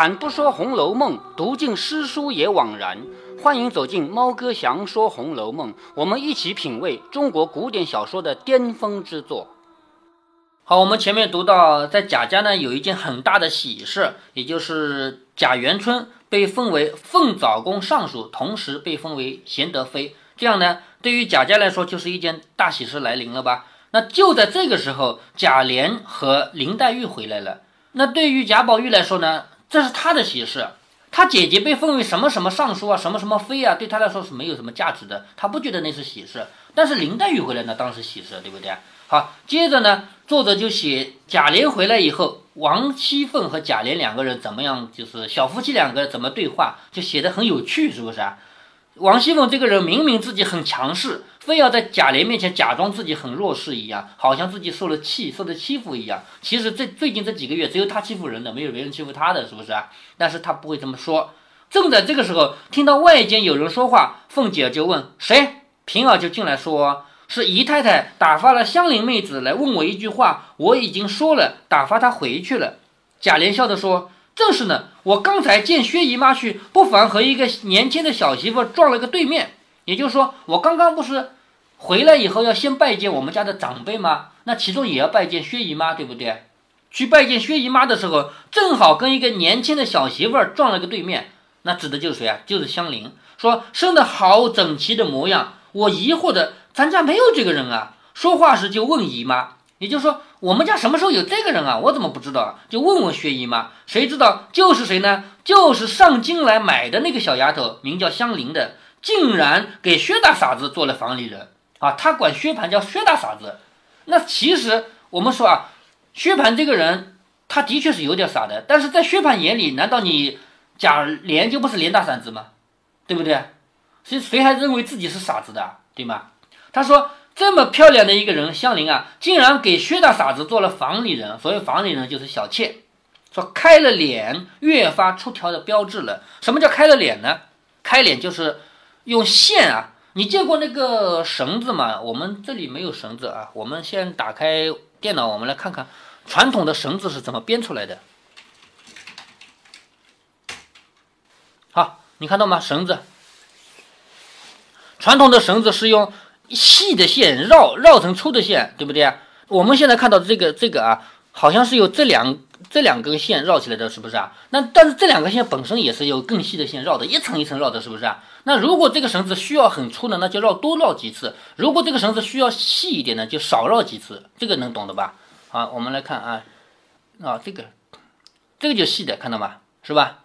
开坛不说《红楼梦》，读尽诗书也枉然。欢迎走进猫哥祥说《红楼梦》，我们一起品味中国古典小说的巅峰之作。好，我们前面读到，在贾家呢有一件很大的喜事，也就是贾元春被封为凤藻宫尚书，同时被封为贤德妃。这样呢，对于贾家来说就是一件大喜事来临了吧？那就在这个时候，贾琏和林黛玉回来了。那对于贾宝玉来说呢，这是他的喜事。他姐姐被封为什么什么尚书啊，什么什么妃啊，对他来说是没有什么价值的，他不觉得那是喜事。但是林黛玉回来呢，当时喜事，对不对？好，接着呢，作者就写贾琏回来以后，王熙凤和贾琏两个人怎么样，就是小夫妻两个怎么对话，就写的很有趣，是不是啊？王熙凤这个人明明自己很强势。非要在贾琏面前假装自己很弱势一样，好像自己受了气、受了欺负一样。其实这最近这几个月，只有他欺负人的，没有别人欺负他的，是不是啊？但是他不会这么说。正在这个时候，听到外间有人说话，凤姐就问谁？平儿就进来说，是姨太太打发了香菱妹子来问我一句话，我已经说了，打发她回去了。贾琏笑着说：“正是呢，我刚才见薛姨妈去，不妨和一个年轻的小媳妇撞了个对面。”也就是说，我刚刚不是回来以后要先拜见我们家的长辈吗？那其中也要拜见薛姨妈，对不对？去拜见薛姨妈的时候，正好跟一个年轻的小媳妇撞了个对面。那指的就是谁啊？就是香菱，说生得好整齐的模样。我疑惑的，咱家没有这个人啊。说话时就问姨妈，也就是说，我们家什么时候有这个人啊？我怎么不知道啊？就问问薛姨妈，谁知道就是谁呢？就是上京来买的那个小丫头，名叫香菱的。竟然给薛大傻子做了房里人啊！他管薛蟠叫薛大傻子。那其实我们说啊，薛蟠这个人，他的确是有点傻的。但是在薛蟠眼里，难道你贾琏就不是连大傻子吗？对不对？谁谁还认为自己是傻子的，对吗？他说这么漂亮的一个人香菱啊，竟然给薛大傻子做了房里人。所谓房里人就是小妾。说开了脸，越发出条的标志了。什么叫开了脸呢？开脸就是。用线啊，你见过那个绳子吗？我们这里没有绳子啊。我们先打开电脑，我们来看看传统的绳子是怎么编出来的。好，你看到吗？绳子，传统的绳子是用细的线绕绕成粗的线，对不对啊？我们现在看到这个这个啊，好像是有这两。这两根线绕起来的是不是啊？那但是这两根线本身也是有更细的线绕的，一层一层绕的，是不是啊？那如果这个绳子需要很粗的，那就绕多绕几次；如果这个绳子需要细一点呢，就少绕几次。这个能懂的吧？好，我们来看啊，啊，这个，这个就细的，看到吗？是吧？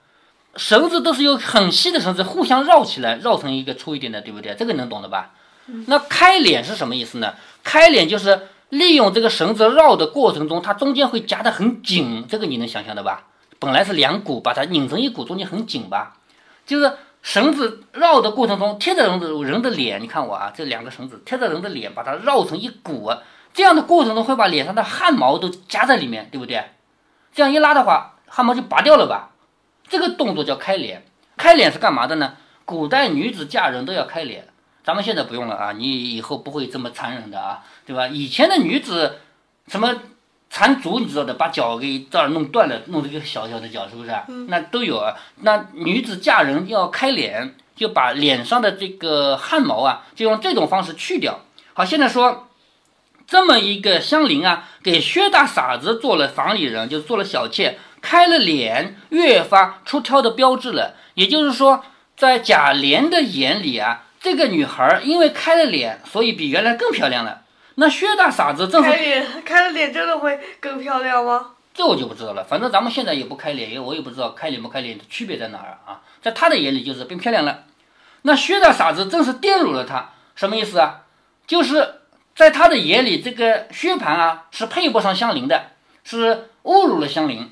绳子都是由很细的绳子互相绕起来，绕成一个粗一点的，对不对？这个能懂的吧？那开脸是什么意思呢？开脸就是。利用这个绳子绕的过程中，它中间会夹得很紧，这个你能想象的吧？本来是两股，把它拧成一股，中间很紧吧？就是绳子绕的过程中贴着人的人的脸，你看我啊，这两个绳子贴着人的脸，把它绕成一股，这样的过程中会把脸上的汗毛都夹在里面，对不对？这样一拉的话，汗毛就拔掉了吧？这个动作叫开脸。开脸是干嘛的呢？古代女子嫁人都要开脸。咱们现在不用了啊，你以后不会这么残忍的啊，对吧？以前的女子，什么缠足，你知道的，把脚给这儿弄断了，弄这个小小的脚，是不是？那都有啊。那女子嫁人要开脸，就把脸上的这个汗毛啊，就用这种方式去掉。好，现在说这么一个香菱啊，给薛大傻子做了房里人，就做了小妾，开了脸，越发出挑的标志了。也就是说，在贾琏的眼里啊。这个女孩因为开了脸，所以比原来更漂亮了。那薛大傻子正是开脸，开了脸真的会更漂亮吗？这我就不知道了。反正咱们现在也不开脸，因为我也不知道开脸不开脸的区别在哪儿啊。在他的眼里就是变漂亮了。那薛大傻子正是玷辱了她，什么意思啊？就是在他的眼里，这个薛蟠啊是配不上香菱的，是侮辱了香菱。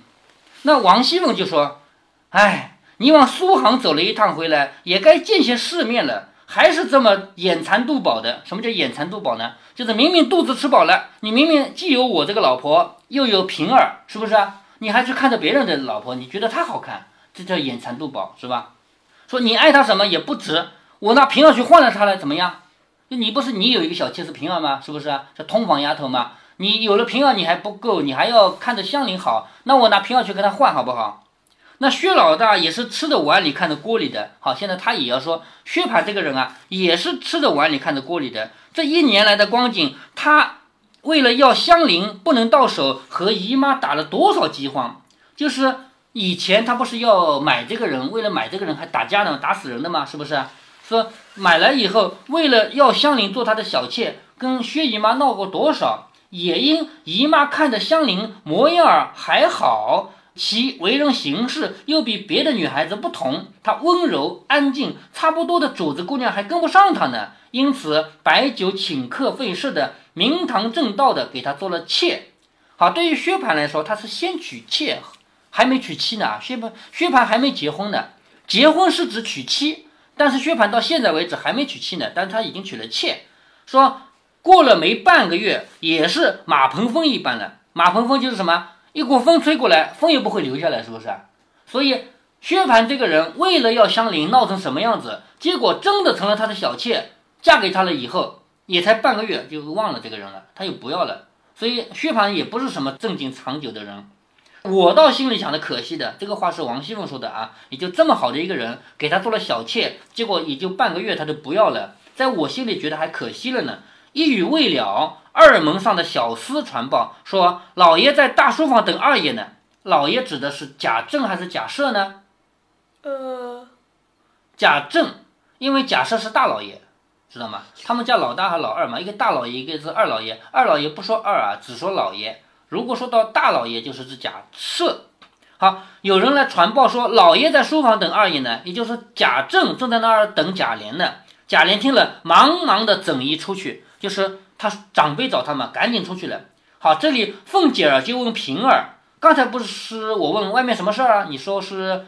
那王熙凤就说：“哎，你往苏杭走了一趟回来，也该见些世面了。”还是这么眼馋肚饱的？什么叫眼馋肚饱呢？就是明明肚子吃饱了，你明明既有我这个老婆，又有平儿，是不是？你还去看着别人的老婆，你觉得她好看，这叫眼馋肚饱，是吧？说你爱她什么也不值，我拿平儿去换了她了，怎么样？你不是你有一个小妾是平儿吗？是不是啊？这通房丫头吗？你有了平儿你还不够，你还要看着香菱好，那我拿平儿去跟她换好不好？那薛老大也是吃的碗里看着锅里的。好，现在他也要说，薛蟠这个人啊，也是吃的碗里看着锅里的。这一年来的光景，他为了要香菱不能到手，和姨妈打了多少饥荒。就是以前他不是要买这个人，为了买这个人还打架呢，打死人的嘛，是不是？说买来以后，为了要香菱做他的小妾，跟薛姨妈闹过多少？也因姨妈看着香菱模样儿还好。其为人行事又比别的女孩子不同，她温柔安静，差不多的主子姑娘还跟不上她呢。因此摆酒请客费事的，明堂正道的给她做了妾。好，对于薛蟠来说，他是先娶妾，还没娶妻呢。薛蟠薛蟠还没结婚呢，结婚是指娶妻，但是薛蟠到现在为止还没娶妻呢，但他已经娶了妾。说过了没半个月，也是马棚风一般了。马棚风就是什么？一股风吹过来，风也不会留下来，是不是？所以薛蟠这个人为了要香菱闹成什么样子，结果真的成了他的小妾，嫁给他了以后，也才半个月就忘了这个人了，他又不要了。所以薛蟠也不是什么正经长久的人。我倒心里想的可惜的，这个话是王熙凤说的啊，也就这么好的一个人，给他做了小妾，结果也就半个月他就不要了，在我心里觉得还可惜了呢。一语未了。二门上的小厮传报说，老爷在大书房等二爷呢。老爷指的是贾政还是贾赦呢？呃，贾政，因为贾赦是大老爷，知道吗？他们叫老大和老二嘛，一个大老爷，一个是二老爷。二老爷不说二啊，只说老爷。如果说到大老爷，就是指贾赦。好，有人来传报说，老爷在书房等二爷呢，也就是贾政正在那儿等贾琏呢。贾琏听了，忙忙的整衣出去，就是。他长辈找他嘛，赶紧出去了。好，这里凤姐儿就问平儿：“刚才不是我问外面什么事儿啊？你说是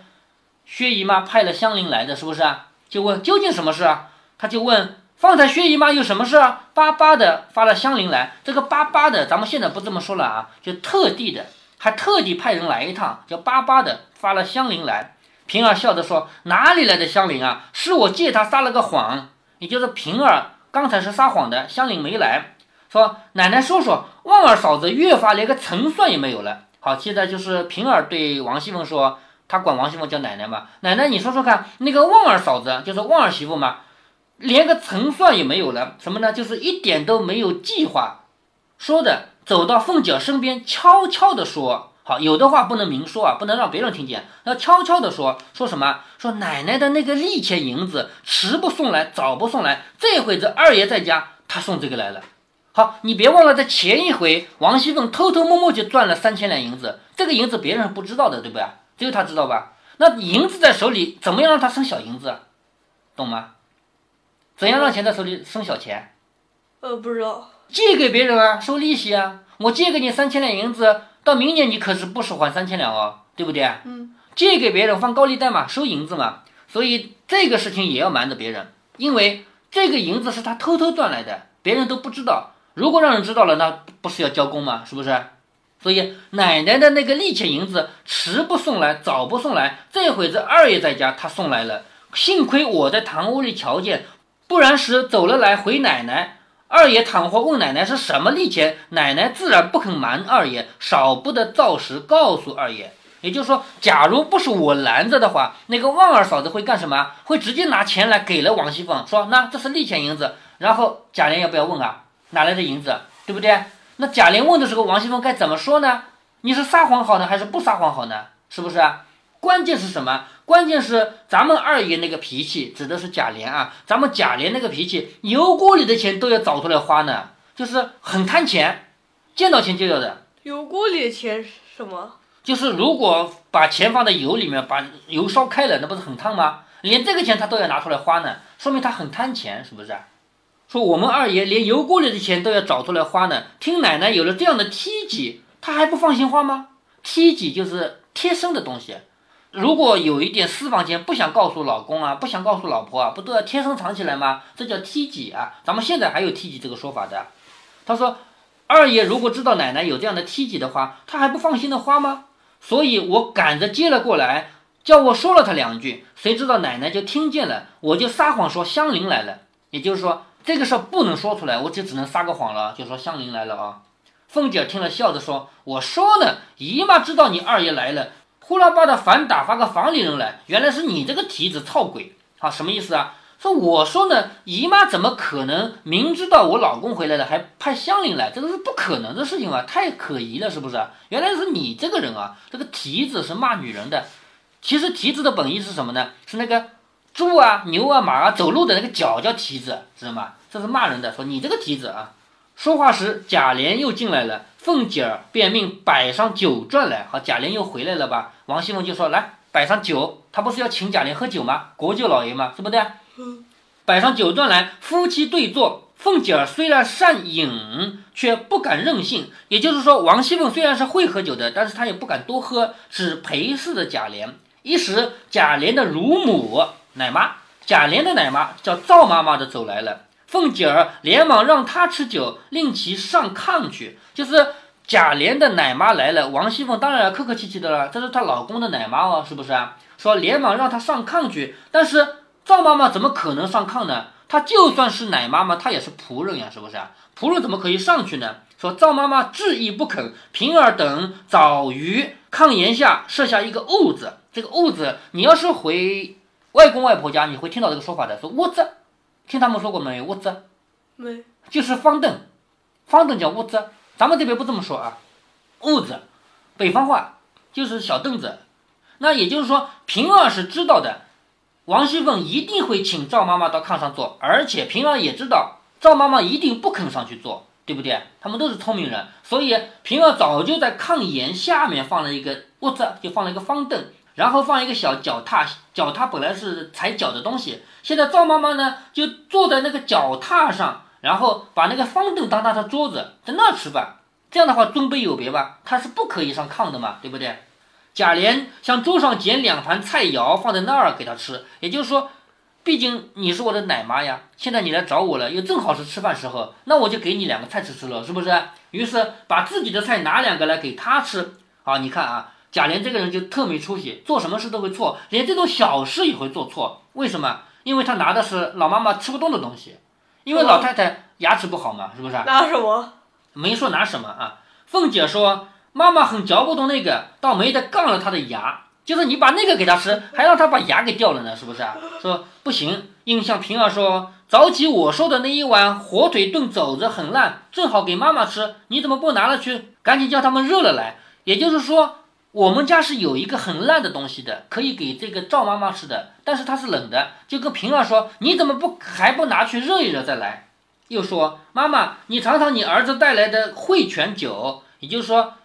薛姨妈派了香菱来的，是不是啊？就问究竟什么事啊？他就问方才薛姨妈有什么事啊？巴巴的发了香菱来，这个巴巴的，咱们现在不这么说了啊，就特地的，还特地派人来一趟，叫巴巴的发了香菱来。平儿笑着说：哪里来的香菱啊？是我借他撒了个谎，也就是平儿。刚才是撒谎的，香菱没来，说奶奶说说，旺儿嫂子越发连个成算也没有了。好，现在就是平儿对王熙凤说，她管王熙凤叫奶奶嘛，奶奶你说说看，那个旺儿嫂子就是旺儿媳妇嘛，连个成算也没有了，什么呢？就是一点都没有计划。说的走到凤姐身边，悄悄地说。好，有的话不能明说啊，不能让别人听见，要悄悄的说。说什么？说奶奶的那个利钱银子，迟不送来，早不送来。这回子二爷在家，他送这个来了。好，你别忘了，在前一回，王熙凤偷偷摸摸就赚了三千两银子，这个银子别人不知道的，对不对？只有他知道吧？那银子在手里，怎么样让他生小银子？懂吗？怎样让钱在手里生小钱？呃，不知道。借给别人啊，收利息啊。我借给你三千两银子。到明年你可是不是还三千两哦，对不对？嗯，借给别人放高利贷嘛，收银子嘛，所以这个事情也要瞒着别人，因为这个银子是他偷偷赚来的，别人都不知道。如果让人知道了，那不是要交工吗？是不是？所以奶奶的那个利钱银子迟不送来，早不送来，这会子二爷在家，他送来了。幸亏我在堂屋里瞧见，不然时走了来回奶奶。二爷倘或问奶奶是什么利钱，奶奶自然不肯瞒二爷，少不得照实告诉二爷。也就是说，假如不是我拦着的话，那个旺儿嫂子会干什么？会直接拿钱来给了王熙凤，说那这是利钱银子。然后贾琏要不要问啊？哪来的银子？对不对？那贾琏问的时候，王熙凤该怎么说呢？你是撒谎好呢，还是不撒谎好呢？是不是？关键是什么？关键是咱们二爷那个脾气，指的是贾琏啊。咱们贾琏那个脾气，油锅里的钱都要找出来花呢，就是很贪钱，见到钱就要的。油锅里的钱什么？就是如果把钱放在油里面，把油烧开了，那不是很烫吗？连这个钱他都要拿出来花呢，说明他很贪钱，是不是？说我们二爷连油锅里的钱都要找出来花呢，听奶奶有了这样的梯己，他还不放心花吗？梯己就是贴身的东西。如果有一点私房钱不想告诉老公啊，不想告诉老婆啊，不都要贴身藏起来吗？这叫梯己啊。咱们现在还有梯己这个说法的。他说，二爷如果知道奶奶有这样的梯己的话，他还不放心的花吗？所以我赶着接了过来，叫我说了他两句，谁知道奶奶就听见了，我就撒谎说香菱来了。也就是说，这个事儿不能说出来，我就只能撒个谎了，就说香菱来了啊。凤姐听了笑着说：“我说呢，姨妈知道你二爷来了。”呼啦吧的反打发个房里人来，原来是你这个蹄子操鬼啊！什么意思啊？说我说呢，姨妈怎么可能明知道我老公回来了还派乡邻来？这个是不可能的事情嘛，太可疑了，是不是？原来是你这个人啊！这个蹄子是骂女人的，其实蹄子的本意是什么呢？是那个猪啊、牛啊、马啊走路的那个脚叫蹄子，知道吗？这是骂人的，说你这个蹄子啊！说话时，贾琏又进来了，凤姐儿便命摆上酒馔来。好，贾琏又回来了吧？王熙凤就说来摆上酒，他不是要请贾琏喝酒吗？国舅老爷嘛，是不对？摆上酒馔来，夫妻对坐。凤姐儿虽然善饮，却不敢任性。也就是说，王熙凤虽然是会喝酒的，但是她也不敢多喝，只陪侍着贾琏。一时，贾琏的乳母奶妈，贾琏的奶妈叫赵妈妈的走来了。凤姐儿连忙让她吃酒，令其上炕去。就是贾琏的奶妈来了，王熙凤当然要客客气气的了，这是她老公的奶妈哦，是不是啊？说连忙让她上炕去，但是。赵妈妈怎么可能上炕呢？她就算是奶妈妈，她也是仆人呀，是不是啊？仆人怎么可以上去呢？说赵妈妈执意不肯，平儿等早于炕沿下设下一个屋子。这个屋子，你要是回外公外婆家，你会听到这个说法的，说屋子，听他们说过没？有？屋子，没，就是方凳，方凳叫屋子，咱们这边不这么说啊，屋子，北方话。就是小凳子。那也就是说，平儿是知道的。王熙凤一定会请赵妈妈到炕上坐，而且平儿也知道赵妈妈一定不肯上去坐，对不对？他们都是聪明人，所以平儿早就在炕沿下面放了一个屋子，就放了一个方凳，然后放一个小脚踏，脚踏本来是踩脚的东西，现在赵妈妈呢就坐在那个脚踏上，然后把那个方凳当她的桌子，在那吃饭，这样的话尊卑有别吧？她是不可以上炕的嘛，对不对？贾琏向桌上捡两盘菜肴放在那儿给她吃，也就是说，毕竟你是我的奶妈呀，现在你来找我了，又正好是吃饭时候，那我就给你两个菜吃吃了，是不是？于是把自己的菜拿两个来给她吃。好，你看啊，贾琏这个人就特没出息，做什么事都会错，连这种小事也会做错。为什么？因为他拿的是老妈妈吃不动的东西，因为老太太牙齿不好嘛，是不是？拿什么？没说拿什么啊。凤姐说。妈妈很嚼不动那个，倒没得杠了他的牙。就是你把那个给他吃，还让他把牙给掉了呢，是不是啊？说不行，印象平儿说，早起我说的那一碗火腿炖肘子很烂，正好给妈妈吃，你怎么不拿了去？赶紧叫他们热了来。也就是说，我们家是有一个很烂的东西的，可以给这个赵妈妈吃的，但是它是冷的。就跟平儿说，你怎么不还不拿去热一热再来？又说妈妈，你尝尝你儿子带来的汇泉酒，也就是说。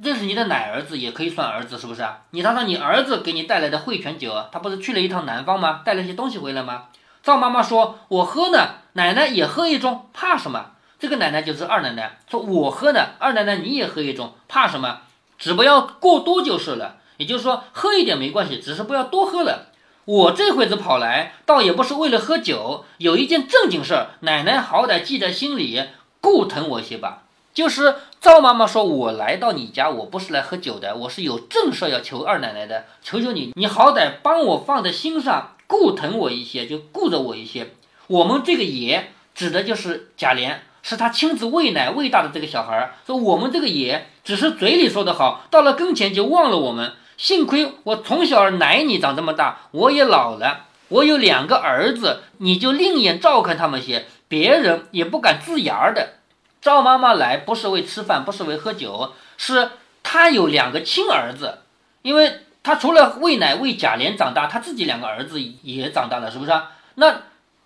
这是你的奶儿子，也可以算儿子，是不是啊？你尝尝你儿子给你带来的汇泉酒，他不是去了一趟南方吗？带了些东西回来吗？赵妈妈说：“我喝呢，奶奶也喝一盅，怕什么？”这个奶奶就是二奶奶，说：“我喝呢，二奶奶你也喝一盅，怕什么？只不要过多就是了。也就是说，喝一点没关系，只是不要多喝了。我这会子跑来，倒也不是为了喝酒，有一件正经事儿，奶奶好歹记在心里，顾疼我一些吧。”就是赵妈妈说：“我来到你家，我不是来喝酒的，我是有正事要求二奶奶的。求求你，你好歹帮我放在心上，顾疼我一些，就顾着我一些。我们这个爷指的就是贾琏，是他亲自喂奶喂大的这个小孩儿。说我们这个爷只是嘴里说的好，到了跟前就忘了我们。幸亏我从小奶你长这么大，我也老了，我有两个儿子，你就另眼照看他们些，别人也不敢呲牙的。”赵妈妈来不是为吃饭，不是为喝酒，是她有两个亲儿子，因为她除了喂奶喂贾琏长大，她自己两个儿子也长大了，是不是啊？那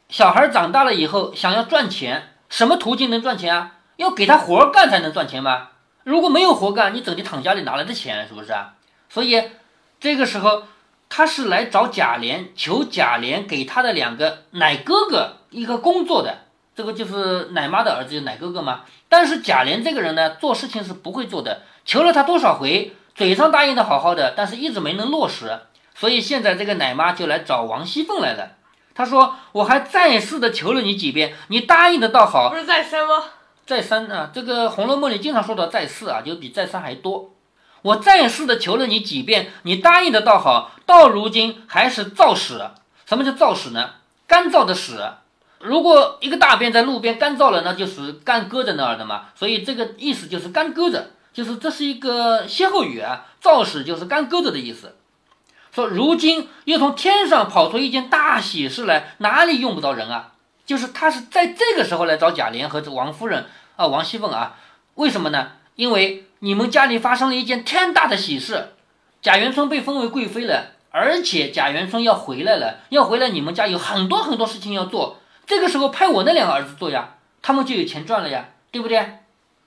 小孩长大了以后想要赚钱，什么途径能赚钱啊？要给他活干才能赚钱吗？如果没有活干，你整天躺家里哪来的钱？是不是啊？所以这个时候他是来找贾琏，求贾琏给他的两个奶哥哥一个工作的。这个就是奶妈的儿子，就奶哥哥嘛。但是贾琏这个人呢，做事情是不会做的。求了他多少回，嘴上答应的好好的，但是一直没能落实。所以现在这个奶妈就来找王熙凤来了。她说：“我还再次的求了你几遍，你答应的倒好。”不是再三吗？再三啊，这个《红楼梦》里经常说到再四啊，就比再三还多。我再四的求了你几遍，你答应的倒好，到如今还是造屎。什么叫造屎呢？干燥的屎。如果一个大便在路边干燥了，那就是干搁在那儿的嘛，所以这个意思就是干搁着。就是这是一个歇后语啊，造屎就是干搁着的意思。说如今又从天上跑出一件大喜事来，哪里用不着人啊？就是他是在这个时候来找贾琏和这王夫人啊，王熙凤啊，为什么呢？因为你们家里发生了一件天大的喜事，贾元春被封为贵妃了，而且贾元春要回来了，要回来你们家有很多很多事情要做，这个时候派我那两个儿子做呀，他们就有钱赚了呀，对不对？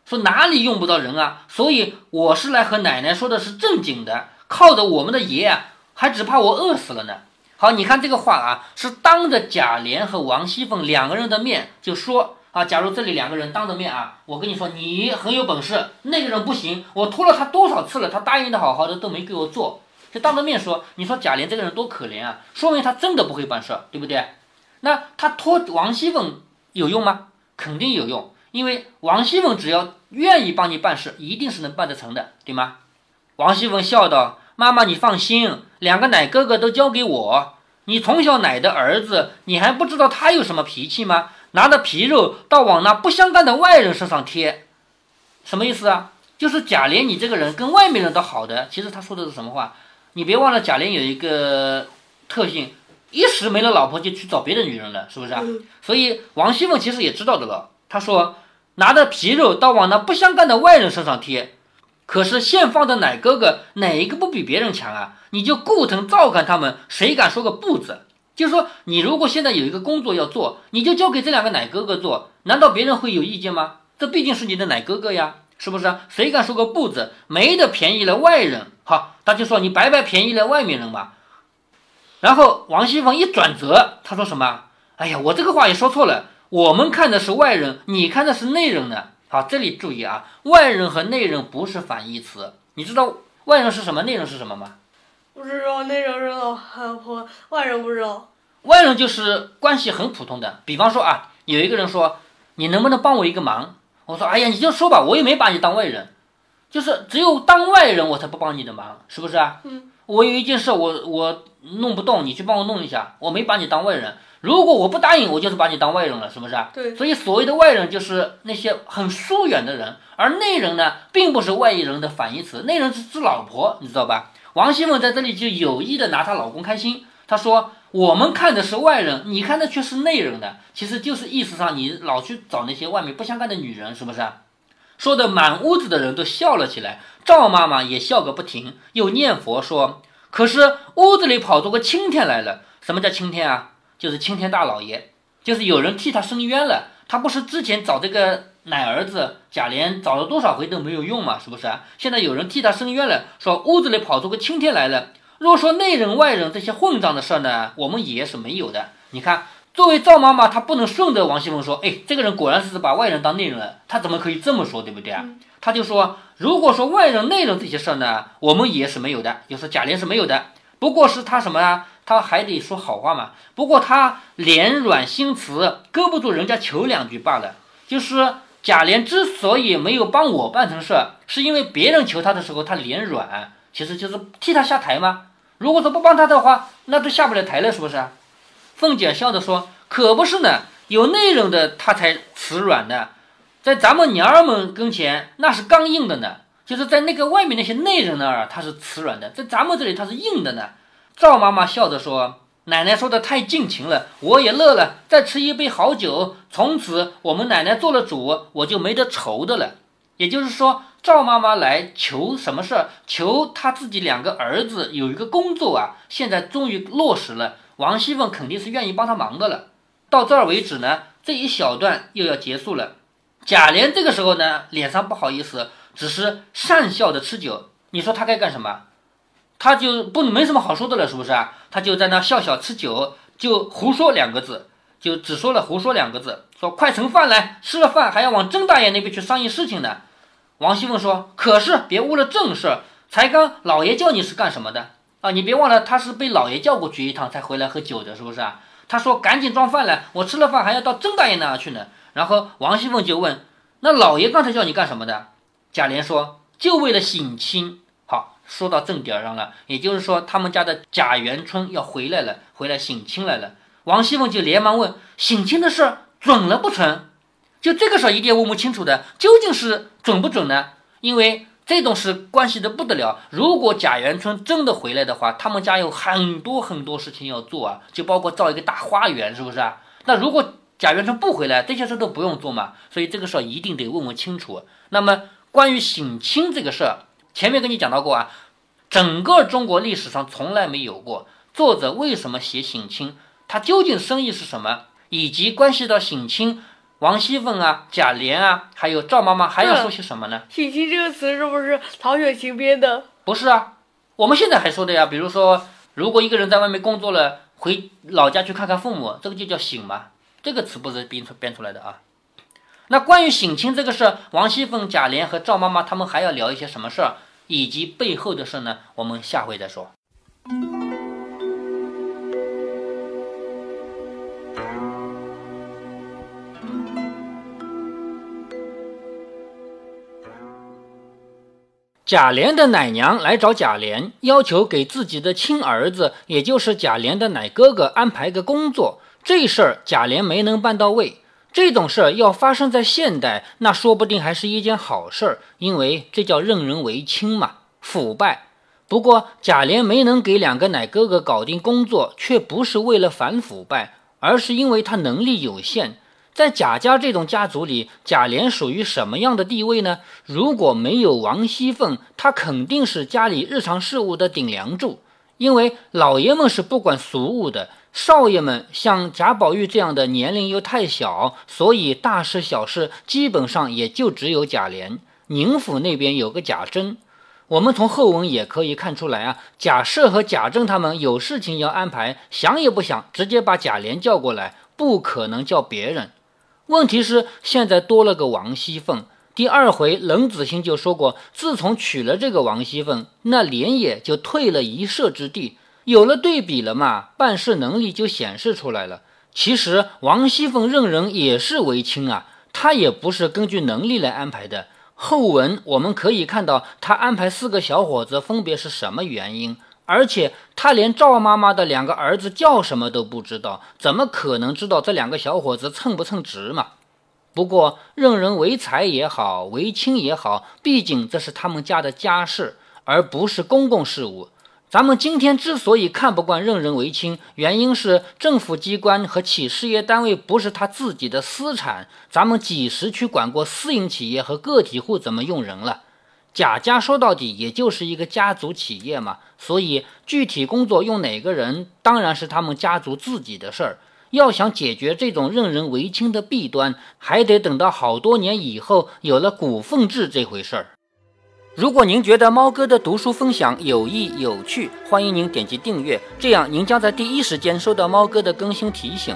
说哪里用不到人啊？所以我是来和奶奶说的是正经的，靠着我们的爷啊。还只怕我饿死了呢。好，你看这个话啊，是当着贾琏和王熙凤两个人的面就说啊。假如这里两个人当着面啊，我跟你说，你很有本事，那个人不行，我托了他多少次了，他答应的好好的都没给我做，就当着面说。你说贾琏这个人多可怜啊，说明他真的不会办事，对不对？那他托王熙凤有用吗？肯定有用，因为王熙凤只要愿意帮你办事，一定是能办得成的，对吗？王熙凤笑道。妈妈，你放心，两个奶哥哥都交给我。你从小奶的儿子，你还不知道他有什么脾气吗？拿着皮肉到往那不相干的外人身上贴，什么意思啊？就是贾琏，你这个人跟外面人都好的。其实他说的是什么话？你别忘了，贾琏有一个特性，一时没了老婆就去找别的女人了，是不是啊？所以王熙凤其实也知道的了。他说，拿着皮肉到往那不相干的外人身上贴。可是现放的奶哥哥哪一个不比别人强啊？你就顾疼照看他们，谁敢说个不字？就说，你如果现在有一个工作要做，你就交给这两个奶哥哥做，难道别人会有意见吗？这毕竟是你的奶哥哥呀，是不是？谁敢说个不字？没得便宜了外人，好，他就说你白白便宜了外面人嘛。然后王熙凤一转折，他说什么？哎呀，我这个话也说错了，我们看的是外人，你看的是内人呢。好，这里注意啊，外人和内人不是反义词。你知道外人是什么，内人是什么吗？不知道，内人知道，婆，外人不知道。外人就是关系很普通的，比方说啊，有一个人说，你能不能帮我一个忙？我说，哎呀，你就说吧，我又没把你当外人，就是只有当外人我才不帮你的忙，是不是啊？嗯。我有一件事，我我弄不动，你去帮我弄一下，我没把你当外人。如果我不答应，我就是把你当外人了，是不是啊？对。所以所谓的外人就是那些很疏远的人，而内人呢，并不是外人人的反义词，内人是指老婆，你知道吧？王熙凤在这里就有意的拿她老公开心，她说我们看的是外人，你看的却是内人的，其实就是意思上你老去找那些外面不相干的女人，是不是？说的满屋子的人都笑了起来，赵妈妈也笑个不停，又念佛说：“可是屋子里跑出个青天来了，什么叫青天啊？”就是青天大老爷，就是有人替他伸冤了。他不是之前找这个奶儿子贾琏找了多少回都没有用嘛，是不是？现在有人替他伸冤了，说屋子里跑出个青天来了。若说内人外人这些混账的事呢，我们爷是没有的。你看，作为赵妈妈，她不能顺着王熙凤说，哎，这个人果然是把外人当内人了，她怎么可以这么说，对不对啊？她就说，如果说外人内人这些事儿呢，我们也是没有的，就是贾琏是没有的，不过是他什么啊？他还得说好话嘛，不过他脸软心慈，搁不住人家求两句罢了。就是贾琏之所以没有帮我办成事儿，是因为别人求他的时候他脸软，其实就是替他下台嘛。如果说不帮他的话，那都下不了台了，是不是？凤姐笑着说：“可不是呢，有内人的他才瓷软的，在咱们娘儿们跟前那是刚硬的呢。就是在那个外面那些内人那儿他是瓷软的，在咱们这里他是硬的呢。”赵妈妈笑着说：“奶奶说的太尽情了，我也乐了。再吃一杯好酒，从此我们奶奶做了主，我就没得愁的了。也就是说，赵妈妈来求什么事儿？求她自己两个儿子有一个工作啊，现在终于落实了。王熙凤肯定是愿意帮他忙的了。到这儿为止呢，这一小段又要结束了。贾琏这个时候呢，脸上不好意思，只是讪笑着吃酒。你说他该干什么？”他就不没什么好说的了，是不是啊？他就在那笑笑吃酒，就胡说两个字，就只说了胡说两个字，说快盛饭来，吃了饭还要往甄大爷那边去商议事情呢。王熙凤说：“可是别误了正事，才刚老爷叫你是干什么的啊？你别忘了他是被老爷叫过去一趟才回来喝酒的，是不是啊？”他说：“赶紧装饭来，我吃了饭还要到甄大爷那儿去呢。”然后王熙凤就问：“那老爷刚才叫你干什么的？”贾琏说：“就为了省亲。”好说到正点上了，也就是说，他们家的贾元春要回来了，回来省亲来了。王熙凤就连忙问：“省亲的事准了不成？”就这个时候一定要问不清楚的，究竟是准不准呢？因为这种是关系的不得了。如果贾元春真的回来的话，他们家有很多很多事情要做啊，就包括造一个大花园，是不是啊？那如果贾元春不回来，这些事都不用做嘛。所以这个事儿一定得问问清楚。那么关于省亲这个事儿，前面跟你讲到过啊，整个中国历史上从来没有过。作者为什么写省亲？他究竟深意是什么？以及关系到省亲。王熙凤啊，贾琏啊，还有赵妈妈，还要说些什么呢？省亲这个词是不是曹雪芹编的？不是啊，我们现在还说的呀。比如说，如果一个人在外面工作了，回老家去看看父母，这个就叫省嘛。这个词不是编出编出来的啊。那关于省亲这个事，王熙凤、贾琏和赵妈妈他们还要聊一些什么事儿，以及背后的事呢？我们下回再说。贾琏的奶娘来找贾琏，要求给自己的亲儿子，也就是贾琏的奶哥哥安排个工作。这事儿贾琏没能办到位。这种事儿要发生在现代，那说不定还是一件好事儿，因为这叫任人唯亲嘛。腐败。不过贾琏没能给两个奶哥哥搞定工作，却不是为了反腐败，而是因为他能力有限。在贾家这种家族里，贾琏属于什么样的地位呢？如果没有王熙凤，他肯定是家里日常事务的顶梁柱。因为老爷们是不管俗务的，少爷们像贾宝玉这样的年龄又太小，所以大事小事基本上也就只有贾琏。宁府那边有个贾珍，我们从后文也可以看出来啊。贾赦和贾政他们有事情要安排，想也不想，直接把贾琏叫过来，不可能叫别人。问题是现在多了个王熙凤。第二回冷子兴就说过，自从娶了这个王熙凤，那连也就退了一舍之地。有了对比了嘛，办事能力就显示出来了。其实王熙凤认人也是为亲啊，她也不是根据能力来安排的。后文我们可以看到，她安排四个小伙子分别是什么原因。而且他连赵妈妈的两个儿子叫什么都不知道，怎么可能知道这两个小伙子称不称职嘛？不过任人唯才也好，为亲也好，毕竟这是他们家的家事，而不是公共事务。咱们今天之所以看不惯任人唯亲，原因是政府机关和企事业单位不是他自己的私产，咱们几时去管过私营企业和个体户怎么用人了？贾家说到底也就是一个家族企业嘛，所以具体工作用哪个人，当然是他们家族自己的事儿。要想解决这种任人唯亲的弊端，还得等到好多年以后有了股份制这回事儿。如果您觉得猫哥的读书分享有益有趣，欢迎您点击订阅，这样您将在第一时间收到猫哥的更新提醒。